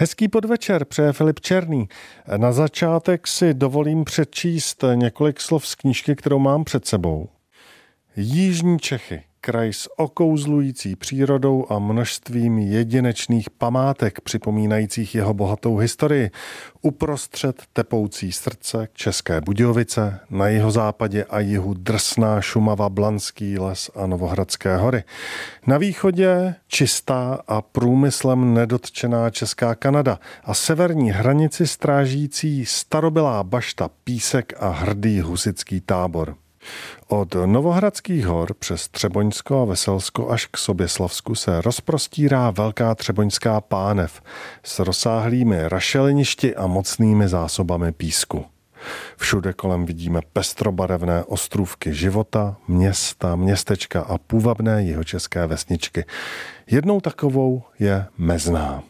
Hezký podvečer, přeje Filip Černý. Na začátek si dovolím přečíst několik slov z knížky, kterou mám před sebou. Jižní Čechy kraj s okouzlující přírodou a množstvím jedinečných památek připomínajících jeho bohatou historii. Uprostřed tepoucí srdce České Budějovice, na jeho západě a jihu drsná Šumava, Blanský les a Novohradské hory. Na východě čistá a průmyslem nedotčená Česká Kanada a severní hranici strážící starobylá bašta Písek a hrdý husický tábor. Od Novohradských hor přes Třeboňsko a Veselsko až k Soběslavsku se rozprostírá velká třeboňská pánev s rozsáhlými rašeliništi a mocnými zásobami písku. Všude kolem vidíme pestrobarevné ostrůvky života, města, městečka a půvabné jihočeské vesničky. Jednou takovou je Mezná.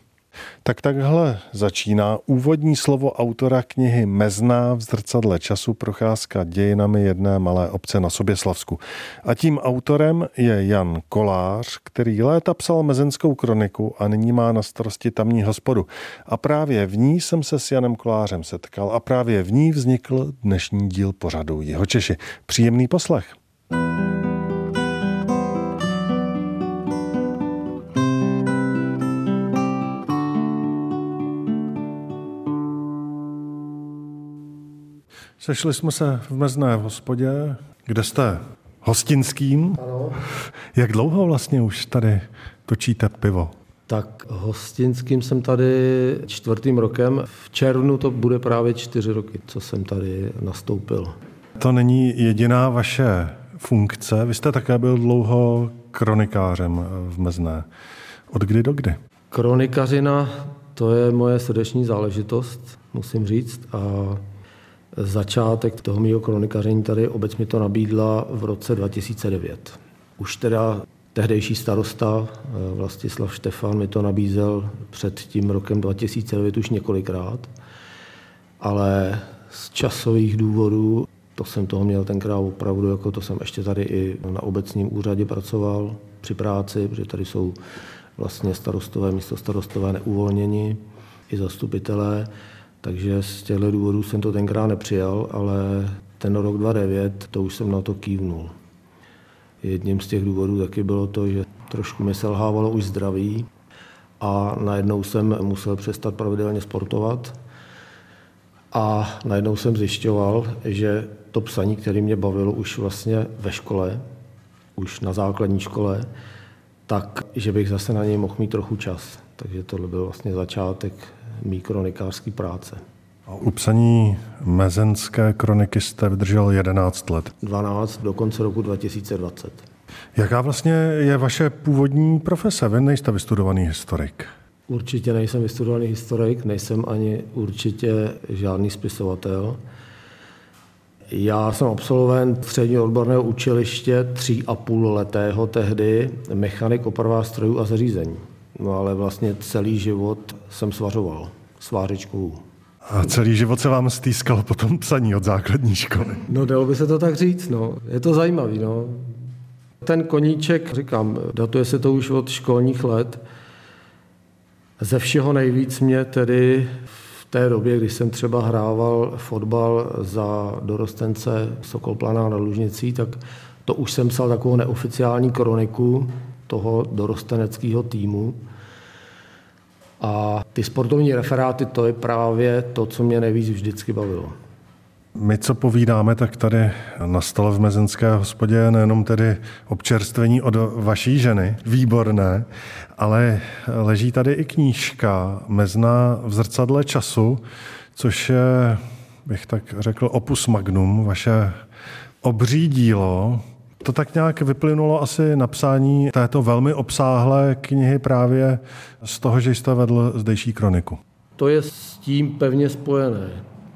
Tak takhle začíná úvodní slovo autora knihy Mezná v zrcadle času procházka dějinami jedné malé obce na Soběslavsku. A tím autorem je Jan Kolář, který léta psal mezenskou kroniku a nyní má na starosti tamní hospodu. A právě v ní jsem se s Janem Kolářem setkal a právě v ní vznikl dnešní díl pořadu Jeho Češi. Příjemný poslech. Sešli jsme se v mezné hospodě, kde jste hostinským. Ano. Jak dlouho vlastně už tady točíte pivo? Tak hostinským jsem tady čtvrtým rokem. V červnu to bude právě čtyři roky, co jsem tady nastoupil. To není jediná vaše funkce. Vy jste také byl dlouho kronikářem v Mezné. Od kdy do kdy? Kronikařina, to je moje srdeční záležitost, musím říct. A Začátek toho mého kronikaření tady obec mi to nabídla v roce 2009. Už teda tehdejší starosta eh, Vlastislav Štefan mi to nabízel před tím rokem 2009 už několikrát, ale z časových důvodů to jsem toho měl tenkrát opravdu, jako to jsem ještě tady i na obecním úřadě pracoval při práci, protože tady jsou vlastně starostové, místo starostové neuvolněni, i zastupitelé. Takže z těchto důvodů jsem to tenkrát nepřijal, ale ten rok 2009, to už jsem na to kývnul. Jedním z těch důvodů taky bylo to, že trošku mi selhávalo už zdraví a najednou jsem musel přestat pravidelně sportovat a najednou jsem zjišťoval, že to psaní, které mě bavilo už vlastně ve škole, už na základní škole, tak, že bych zase na něj mohl mít trochu čas. Takže tohle byl vlastně začátek mý kronikářské práce. A u psaní mezenské kroniky jste vydržel 11 let. 12 do konce roku 2020. Jaká vlastně je vaše původní profese? Vy nejste vystudovaný historik. Určitě nejsem vystudovaný historik, nejsem ani určitě žádný spisovatel. Já jsem absolvent středního odborného učiliště tří a půl letého tehdy, mechanik opravá strojů a zařízení. No ale vlastně celý život jsem svařoval svářičkou. A celý život se vám stýskal po tom psaní od základní školy. No dalo by se to tak říct, no. Je to zajímavý, no. Ten koníček, říkám, datuje se to už od školních let. Ze všeho nejvíc mě tedy v té době, kdy jsem třeba hrával fotbal za dorostence Sokol Planá na Lužnicí, tak to už jsem psal takovou neoficiální kroniku toho dorosteneckého týmu. A ty sportovní referáty, to je právě to, co mě nejvíc vždycky bavilo. My, co povídáme, tak tady nastalo v Mezenské hospodě nejenom tedy občerstvení od vaší ženy, výborné, ale leží tady i knížka Mezna v zrcadle času, což je, bych tak řekl, opus magnum, vaše obří dílo, to tak nějak vyplynulo asi napsání této velmi obsáhlé knihy právě z toho, že jste vedl zdejší kroniku. To je s tím pevně spojené.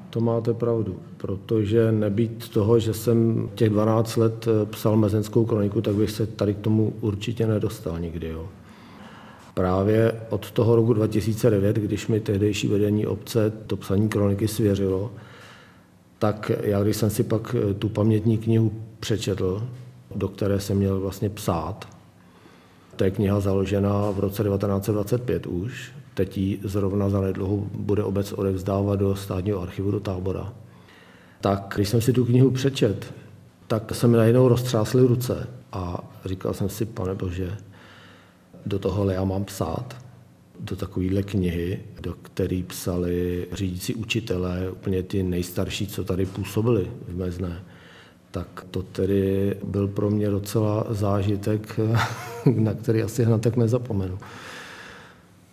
To máte pravdu, protože nebýt toho, že jsem těch 12 let eh, psal mezenskou kroniku, tak bych se tady k tomu určitě nedostal nikdy. Jo. Právě od toho roku 2009, když mi tehdejší vedení obce to psaní kroniky svěřilo, tak já, když jsem si pak eh, tu pamětní knihu přečetl, do které jsem měl vlastně psát. To je kniha založená v roce 1925 už, Teď ji zrovna za nedlouho bude obec odevzdávat do státního archivu do tábora. Tak když jsem si tu knihu přečet, tak se mi najednou roztřásly ruce a říkal jsem si, pane bože, do tohohle já mám psát, do takovéhle knihy, do které psali řídící učitelé, úplně ty nejstarší, co tady působili v Mezné. Tak to tedy byl pro mě docela zážitek, na který asi hned tak nezapomenu.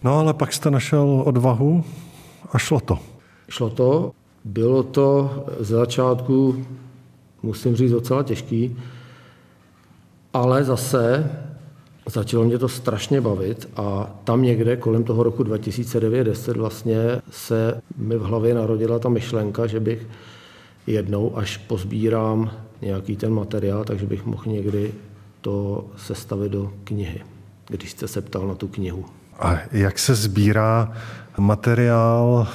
No ale pak jste našel odvahu a šlo to. Šlo to. Bylo to ze začátku, musím říct, docela těžký, ale zase začalo mě to strašně bavit a tam někde kolem toho roku 2009-10 vlastně se mi v hlavě narodila ta myšlenka, že bych jednou, až pozbírám nějaký ten materiál, takže bych mohl někdy to sestavit do knihy, když jste se ptal na tu knihu. A jak se sbírá materiál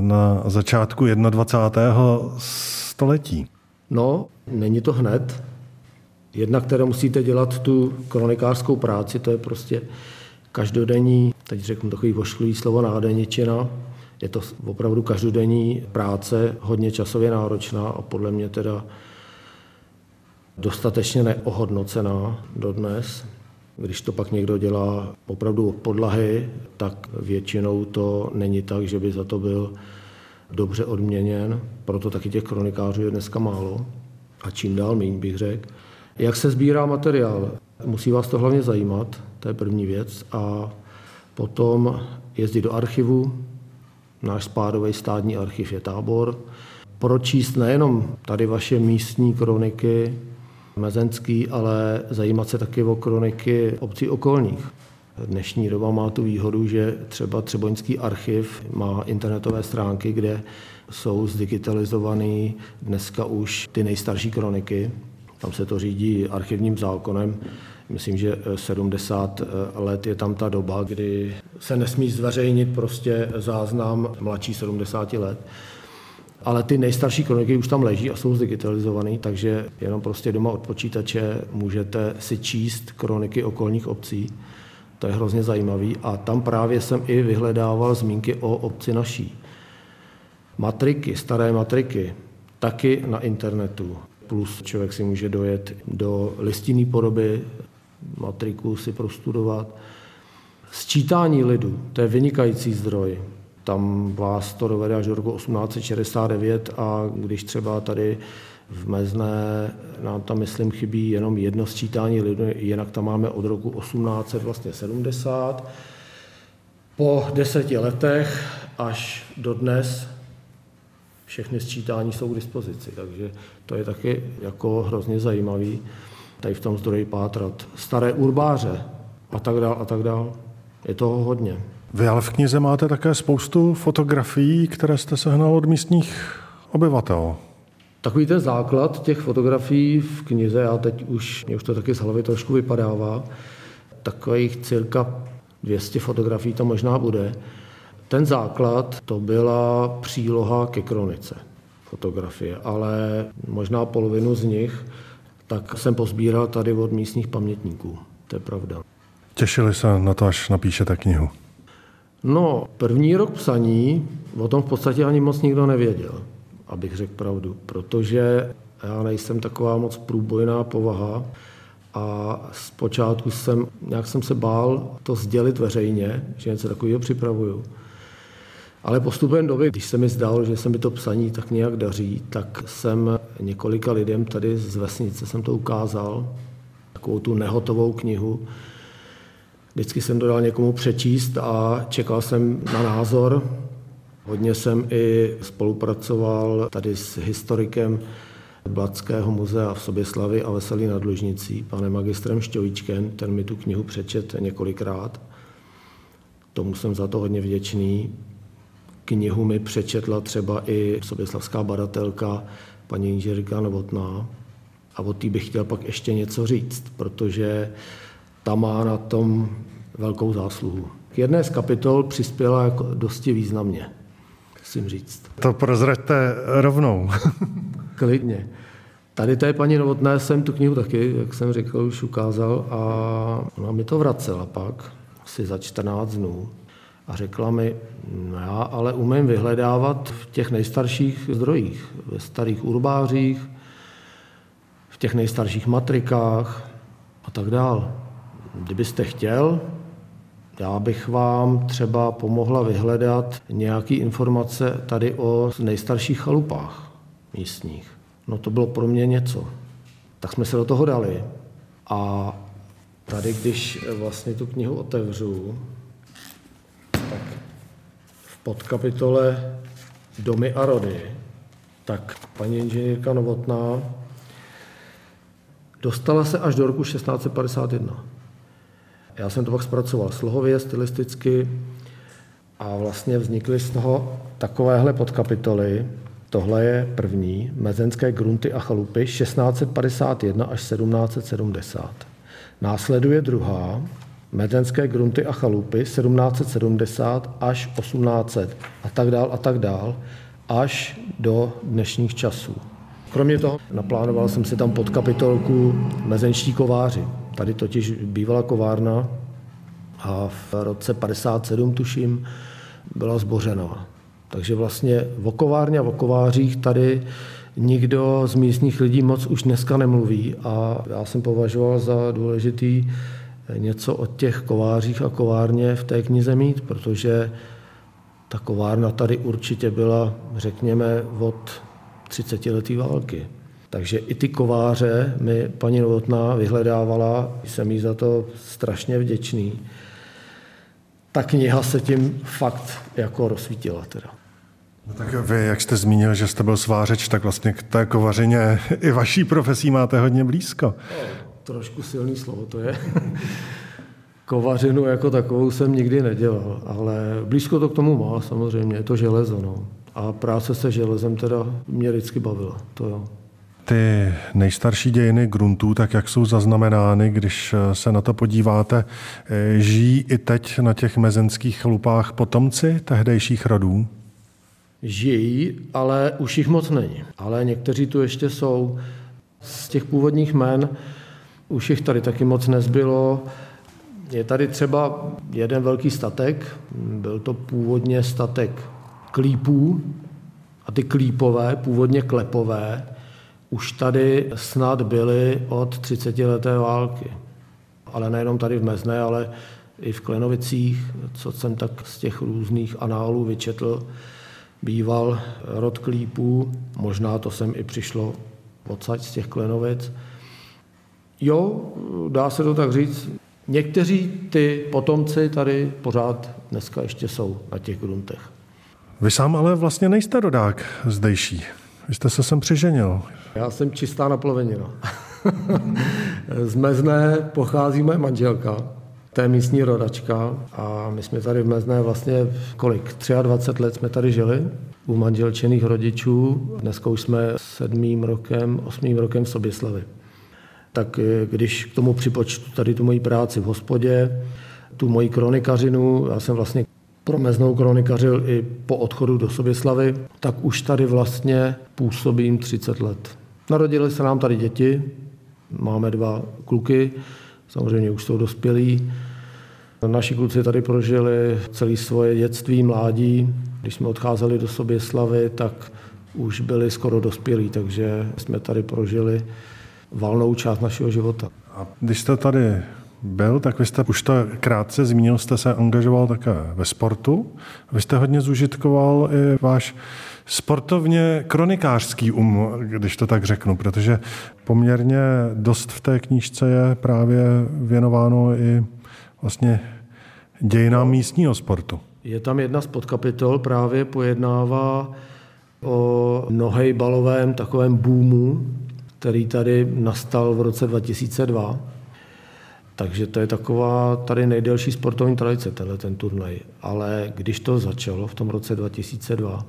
na začátku 21. století? No, není to hned. Jedna, které musíte dělat tu kronikářskou práci, to je prostě každodenní, teď řeknu takový vošklivý slovo nádeničina, je to opravdu každodenní práce, hodně časově náročná a podle mě teda dostatečně neohodnocená dodnes. Když to pak někdo dělá opravdu od podlahy, tak většinou to není tak, že by za to byl dobře odměněn. Proto taky těch kronikářů je dneska málo. A čím dál méně bych řekl. Jak se sbírá materiál? Musí vás to hlavně zajímat, to je první věc. A potom jezdit do archivu, náš spádový státní archiv je tábor, pročíst nejenom tady vaše místní kroniky, mezenský, ale zajímat se taky o kroniky obcí okolních. Dnešní doba má tu výhodu, že třeba Třeboňský archiv má internetové stránky, kde jsou zdigitalizované dneska už ty nejstarší kroniky. Tam se to řídí archivním zákonem. Myslím, že 70 let je tam ta doba, kdy se nesmí zveřejnit prostě záznam mladší 70 let. Ale ty nejstarší kroniky už tam leží a jsou zdigitalizované, takže jenom prostě doma od počítače můžete si číst kroniky okolních obcí. To je hrozně zajímavý a tam právě jsem i vyhledával zmínky o obci naší. Matriky, staré matriky, taky na internetu. Plus člověk si může dojet do listinné podoby, matriku si prostudovat. Sčítání lidu, to je vynikající zdroj tam vás to dovede až do roku 1869 a když třeba tady v Mezné nám tam, myslím, chybí jenom jedno sčítání lidu, jinak tam máme od roku 1870. Po deseti letech až do dnes všechny sčítání jsou k dispozici, takže to je taky jako hrozně zajímavý tady v tom zdroji pátrat. Staré urbáře a tak dál a tak dál. Je toho hodně. Vy ale v knize máte také spoustu fotografií, které jste sehnal od místních obyvatel. Takový ten základ těch fotografií v knize, já teď už, mě už to taky z hlavy trošku vypadává, takových cirka 200 fotografií to možná bude. Ten základ to byla příloha ke kronice fotografie, ale možná polovinu z nich tak jsem pozbíral tady od místních pamětníků. To je pravda. Těšili se na to, až napíšete knihu? No, první rok psaní, o tom v podstatě ani moc nikdo nevěděl, abych řekl pravdu, protože já nejsem taková moc průbojná povaha a zpočátku jsem, nějak jsem se bál to sdělit veřejně, že něco takového připravuju. Ale postupem doby, když se mi zdálo, že se mi to psaní tak nějak daří, tak jsem několika lidem tady z vesnice jsem to ukázal, takovou tu nehotovou knihu, Vždycky jsem to dal někomu přečíst a čekal jsem na názor. Hodně jsem i spolupracoval tady s historikem Blatského muzea v Soběslavi a Veselý nad Lužnicí, panem magistrem Šťovíčkem, ten mi tu knihu přečet několikrát. Tomu jsem za to hodně vděčný. Knihu mi přečetla třeba i soběslavská badatelka paní inženýrka Novotná. A o té bych chtěl pak ještě něco říct, protože ta má na tom velkou zásluhu. K jedné z kapitol přispěla jako dosti významně, musím říct. To prozraďte rovnou. Klidně. Tady té paní Novotné jsem tu knihu taky, jak jsem řekl, už ukázal a ona mi to vracela pak, asi za 14 dnů. A řekla mi, no já ale umím vyhledávat v těch nejstarších zdrojích, ve starých urbářích, v těch nejstarších matrikách a tak dál. Kdybyste chtěl, já bych vám třeba pomohla vyhledat nějaké informace tady o nejstarších chalupách místních. No to bylo pro mě něco. Tak jsme se do toho dali. A tady, když vlastně tu knihu otevřu, podkapitole Domy a rody, tak paní inženýrka Novotná dostala se až do roku 1651. Já jsem to pak zpracoval slohově, stylisticky a vlastně vznikly z toho takovéhle podkapitoly. Tohle je první, Mezenské grunty a chalupy 1651 až 1770. Následuje druhá, Mezenské grunty a chalupy 1770 až 1800 a tak dál a tak dál až do dnešních časů. Kromě toho naplánoval jsem si tam pod kapitolku mezenští kováři. Tady totiž bývala kovárna a v roce 57, tuším, byla zbořena. Takže vlastně o kovárně a o kovářích tady nikdo z místních lidí moc už dneska nemluví a já jsem považoval za důležitý něco o těch kovářích a kovárně v té knize mít, protože ta kovárna tady určitě byla, řekněme, od 30 letý války. Takže i ty kováře mi paní Novotná vyhledávala, jsem jí za to strašně vděčný. Ta kniha se tím fakt jako rozsvítila teda. No tak vy, jak jste zmínil, že jste byl svářeč, tak vlastně k té kovařině i vaší profesí máte hodně blízko. No, trošku silný slovo to je. Kovařinu jako takovou jsem nikdy nedělal, ale blízko to k tomu má samozřejmě, je to železo. No. A práce se železem teda mě vždycky bavila, to jo. Ty nejstarší dějiny gruntů, tak jak jsou zaznamenány, když se na to podíváte, eh, žijí i teď na těch mezenských chlupách potomci tehdejších rodů? Žijí, ale už jich moc není. Ale někteří tu ještě jsou. Z těch původních men už jich tady taky moc nezbylo. Je tady třeba jeden velký statek, byl to původně statek klípů a ty klípové, původně klepové, už tady snad byly od 30 leté války. Ale nejenom tady v Mezné, ale i v Klenovicích, co jsem tak z těch různých análů vyčetl, býval rod klípů, možná to sem i přišlo odsaď z těch Klenovic. Jo, dá se to tak říct, někteří ty potomci tady pořád dneska ještě jsou na těch gruntech. Vy sám ale vlastně nejste rodák zdejší. Vy jste se sem přiženil. Já jsem čistá naplovenina. Z Mezné pochází moje manželka, to je místní rodačka a my jsme tady v Mezné vlastně kolik, 23 let jsme tady žili u manželčených rodičů. Dneska už jsme sedmým rokem, osmým rokem v Soběslavi. Tak eh, když k tomu připočtu tady tu moji práci v hospodě, tu moji kronikařinu, já jsem vlastně pro meznou kronikařil i po odchodu do Soběslavy, tak už tady vlastně působím 30 let. Narodili se nám tady děti, máme dva kluky, samozřejmě už jsou dospělí. Naši kluci tady prožili celé svoje dětství, mládí. Když jsme odcházeli do Soběslavy, tak už byli skoro dospělí, takže jsme tady prožili valnou část našeho života. A když jste tady byl, tak vy jste už to krátce zmínil, jste se angažoval také ve sportu. Vy jste hodně zužitkoval i váš sportovně kronikářský um, když to tak řeknu, protože poměrně dost v té knížce je právě věnováno i vlastně dějinám místního sportu. Je tam jedna z podkapitol, právě pojednává o nohejbalovém takovém boomu, který tady nastal v roce 2002 takže to je taková tady nejdelší sportovní tradice, tenhle ten turnaj. Ale když to začalo v tom roce 2002,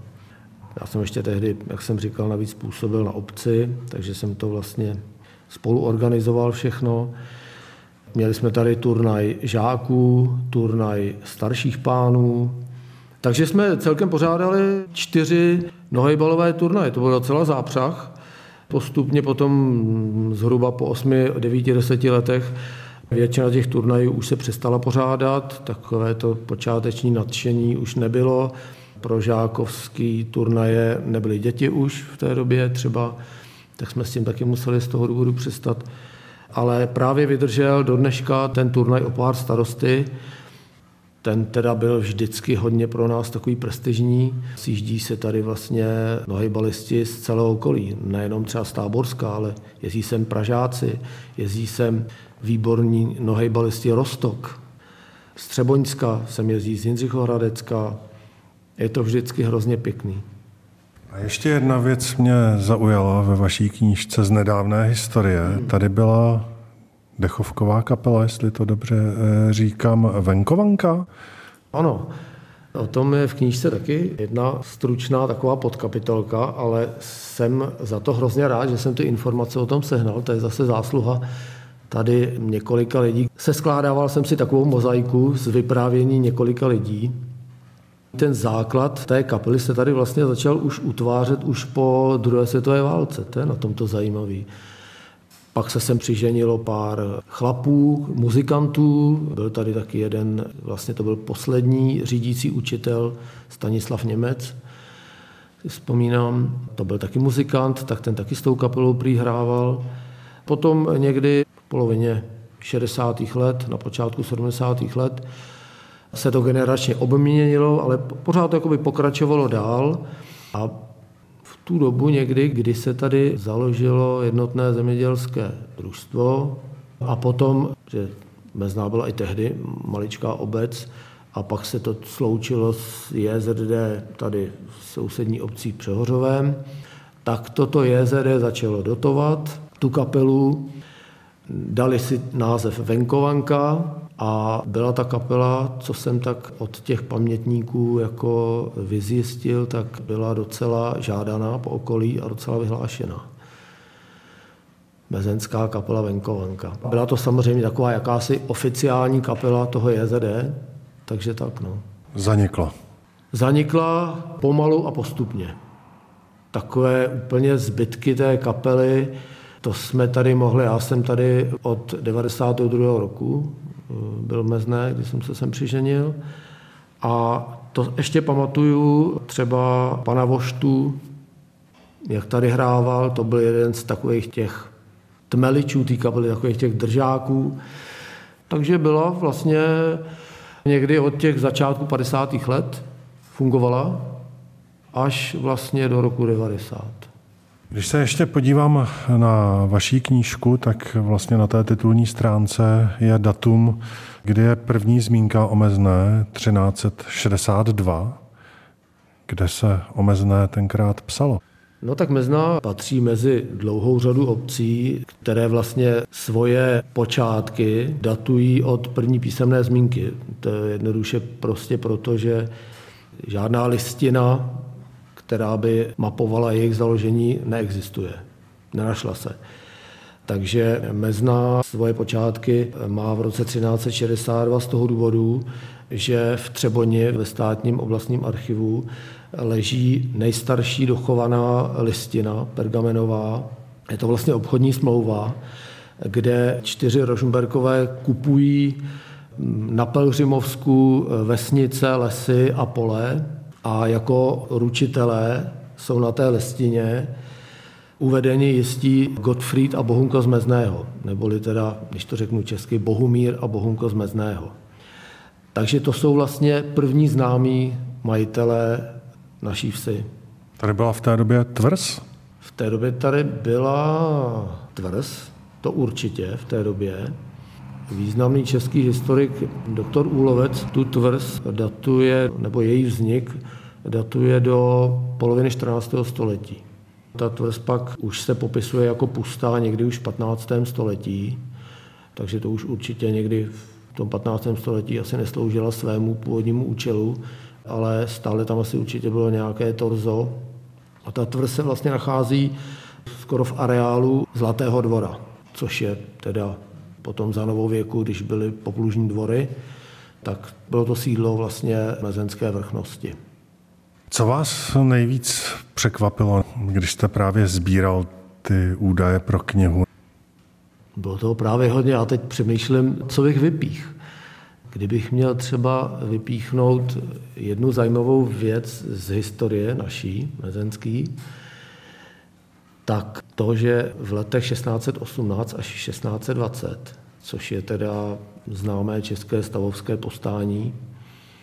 já jsem ještě tehdy, jak jsem říkal, navíc působil na obci, takže jsem to vlastně spolu organizoval všechno. Měli jsme tady turnaj žáků, turnaj starších pánů, takže jsme celkem pořádali čtyři nohejbalové turnaje. To byl docela zápřah. Postupně potom zhruba po 8, 9, 10 letech Většina těch turnajů už se přestala pořádat, takové to počáteční nadšení už nebylo. Pro žákovský turnaje nebyly děti už v té době třeba, tak jsme s tím taky museli z toho důvodu přestat. Ale právě vydržel do dneška ten turnaj o pár starosty, ten teda byl vždycky hodně pro nás takový prestižní. Sjíždí se tady vlastně nohybalisti z celého okolí, nejenom třeba z Táborska, ale jezdí sem Pražáci, jezdí sem výborní nohybalisti Rostok. Z Třeboňska sem jezdí z Jindřichohradecka. Je to vždycky hrozně pěkný. A ještě jedna věc mě zaujala ve vaší knížce z nedávné historie. Hmm. Tady byla dechovková kapela, jestli to dobře eh, říkám, venkovanka? Ano, O tom je v knížce taky jedna stručná taková podkapitolka, ale jsem za to hrozně rád, že jsem ty informace o tom sehnal. To je zase zásluha tady několika lidí. Se skládával jsem si takovou mozaiku z vyprávění několika lidí. Ten základ té kapely se tady vlastně začal už utvářet už po druhé světové válce. To je na tomto zajímavý. Pak se sem přiženilo pár chlapů, muzikantů. Byl tady taky jeden, vlastně to byl poslední řídící učitel Stanislav Němec. Vzpomínám, to byl taky muzikant, tak ten taky s tou kapelou přihrával. Potom někdy v polovině 60. let, na počátku 70. let, se to generačně obměnilo, ale pořád to pokračovalo dál a tu dobu někdy, kdy se tady založilo jednotné zemědělské družstvo a potom, že Mezná byla i tehdy maličká obec, a pak se to sloučilo s JZD tady v sousední obcí Přehořovém, tak toto JZD začalo dotovat tu kapelu, dali si název Venkovanka a byla ta kapela, co jsem tak od těch pamětníků jako vyzjistil, tak byla docela žádaná po okolí a docela vyhlášená. Mezenská kapela Venkovanka. Byla to samozřejmě taková jakási oficiální kapela toho JZD, takže tak no. Zanikla. Zanikla pomalu a postupně. Takové úplně zbytky té kapely, to jsme tady mohli, já jsem tady od 92. roku, byl mezné, když jsem se sem přiženil. A to ještě pamatuju třeba pana Voštu, jak tady hrával, to byl jeden z takových těch tmeličů té kapely, takových těch držáků. Takže byla vlastně někdy od těch začátků 50. let fungovala až vlastně do roku 90. Když se ještě podívám na vaší knížku, tak vlastně na té titulní stránce je datum, kdy je první zmínka o mezné 1362, kde se o mezné tenkrát psalo. No tak Mezná patří mezi dlouhou řadu obcí, které vlastně svoje počátky datují od první písemné zmínky. To je jednoduše prostě proto, že žádná listina která by mapovala jejich založení, neexistuje. Nenašla se. Takže Mezna svoje počátky má v roce 1362 z toho důvodu, že v Třeboni ve státním oblastním archivu leží nejstarší dochovaná listina pergamenová. Je to vlastně obchodní smlouva, kde čtyři Rožmberkové kupují na Pelřimovsku vesnice, lesy a pole a jako ručitelé jsou na té listině uvedeni jistí Gottfried a Bohunko z Mezného, neboli teda, když to řeknu česky, Bohumír a Bohunko z Mezného. Takže to jsou vlastně první známí majitelé naší vsi. Tady byla v té době tvrz? V té době tady byla tvrz, to určitě v té době. Významný český historik doktor Úlovec tu tvrz datuje, nebo její vznik datuje do poloviny 14. století. Ta tvrz pak už se popisuje jako pustá někdy už v 15. století, takže to už určitě někdy v tom 15. století asi nesloužila svému původnímu účelu, ale stále tam asi určitě bylo nějaké torzo. A ta tvrz se vlastně nachází skoro v areálu Zlatého dvora, což je teda Potom za novověku, když byly poplužní dvory, tak bylo to sídlo vlastně mezenské vrchnosti. Co vás nejvíc překvapilo, když jste právě sbíral ty údaje pro knihu? Bylo toho právě hodně. Já teď přemýšlím, co bych vypích. Kdybych měl třeba vypíchnout jednu zajímavou věc z historie naší, mezenský, tak to, že v letech 1618 až 1620, což je teda známé české stavovské postání,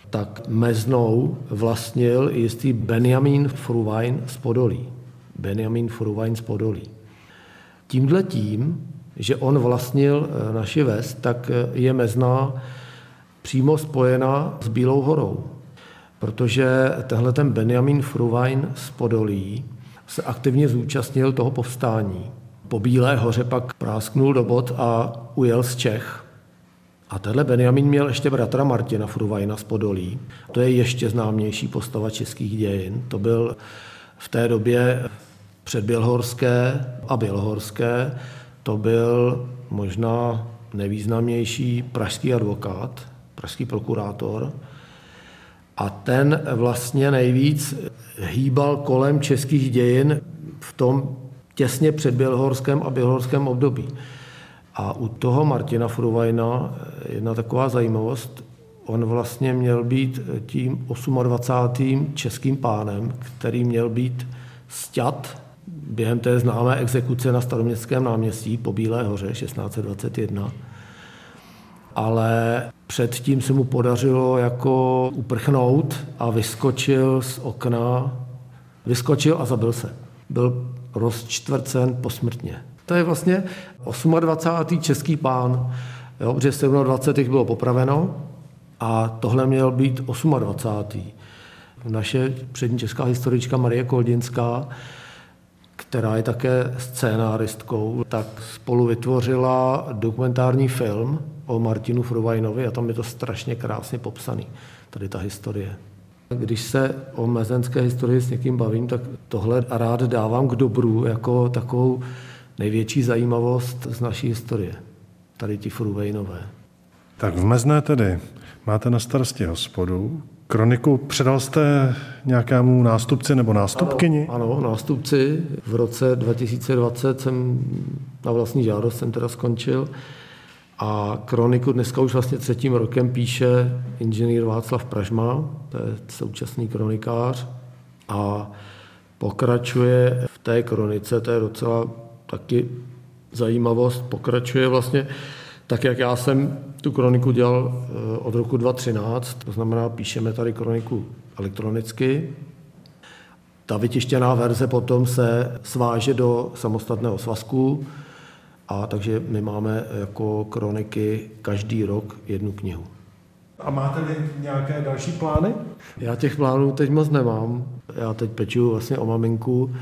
tak meznou vlastnil jistý Benjamin Fruwein z Podolí. Benjamin Fruwein z Podolí. Tímhle tím, že on vlastnil eh, naši ves, tak eh, je mezná přímo spojena s Bílou horou. Protože tenhle ten Benjamin Fruwein z Podolí se aktivně zúčastnil toho povstání. Po Bílé hoře pak prásknul do bod a ujel z Čech. A tenhle Benjamin měl ještě bratra Martina Fruvajna z Podolí. To je ještě známější postava českých dějin. To byl v té době předbělhorské a bělohorské. To byl možná nejvýznamnější pražský advokát, pražský prokurátor. A ten vlastně nejvíc hýbal kolem českých dějin v tom těsně před Bělhorském a Bělhorském období. A u toho Martina Fruvajna jedna taková zajímavost, on vlastně měl být tím 28. českým pánem, který měl být sťat během té známé exekuce na staroměstském náměstí po Bílé hoře 1621. Ale předtím se mu podařilo jako uprchnout a vyskočil z okna, vyskočil a zabil se. Byl rozčtvrcen posmrtně. To je vlastně 28. český pán, jo, protože 27. bylo popraveno a tohle měl být 28. Naše přední česká historička Marie Koldinská, která je také scénáristkou, tak spolu vytvořila dokumentární film o Martinu Fruvajnovi a tam je to strašně krásně popsaný, tady ta historie. Když se o mezenské historii s někým bavím, tak tohle rád dávám k dobru jako takovou největší zajímavost z naší historie. Tady ti Fruvejnové. Tak v Mezné tedy máte na starosti hospodu. Kroniku předal jste nějakému nástupci nebo nástupkyni? Ano, ano, nástupci. V roce 2020 jsem na vlastní žádost jsem teda skončil. A kroniku dneska už vlastně třetím rokem píše inženýr Václav Pražma, to je současný kronikář. A pokračuje v té kronice, to je docela taky zajímavost, pokračuje vlastně tak, jak já jsem tu kroniku dělal eh, od roku 2013, to znamená, píšeme tady kroniku elektronicky. Ta vytištěná verze potom se sváže do samostatného svazku, a takže my máme jako kroniky každý rok jednu knihu. A máte vy nějaké další plány? Já těch plánů teď moc nemám. Já teď peču vlastně o maminku,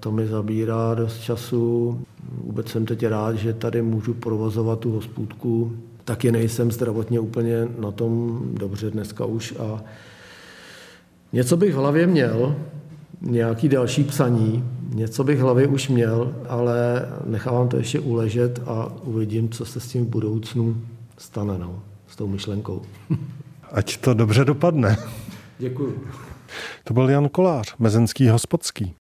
to mi zabírá dost času. Vůbec jsem teď rád, že tady můžu provozovat tu hospůdku. Taky nejsem zdravotně úplně na tom dobře dneska už a něco bych v hlavě měl, nějaký další psaní, něco bych v hlavě už měl, ale nechávám to ještě uležet a uvidím, co se s tím v budoucnu stane, no, s tou myšlenkou. Ať to dobře dopadne. Děkuji. To byl Jan Kolář, mezenský hospodský.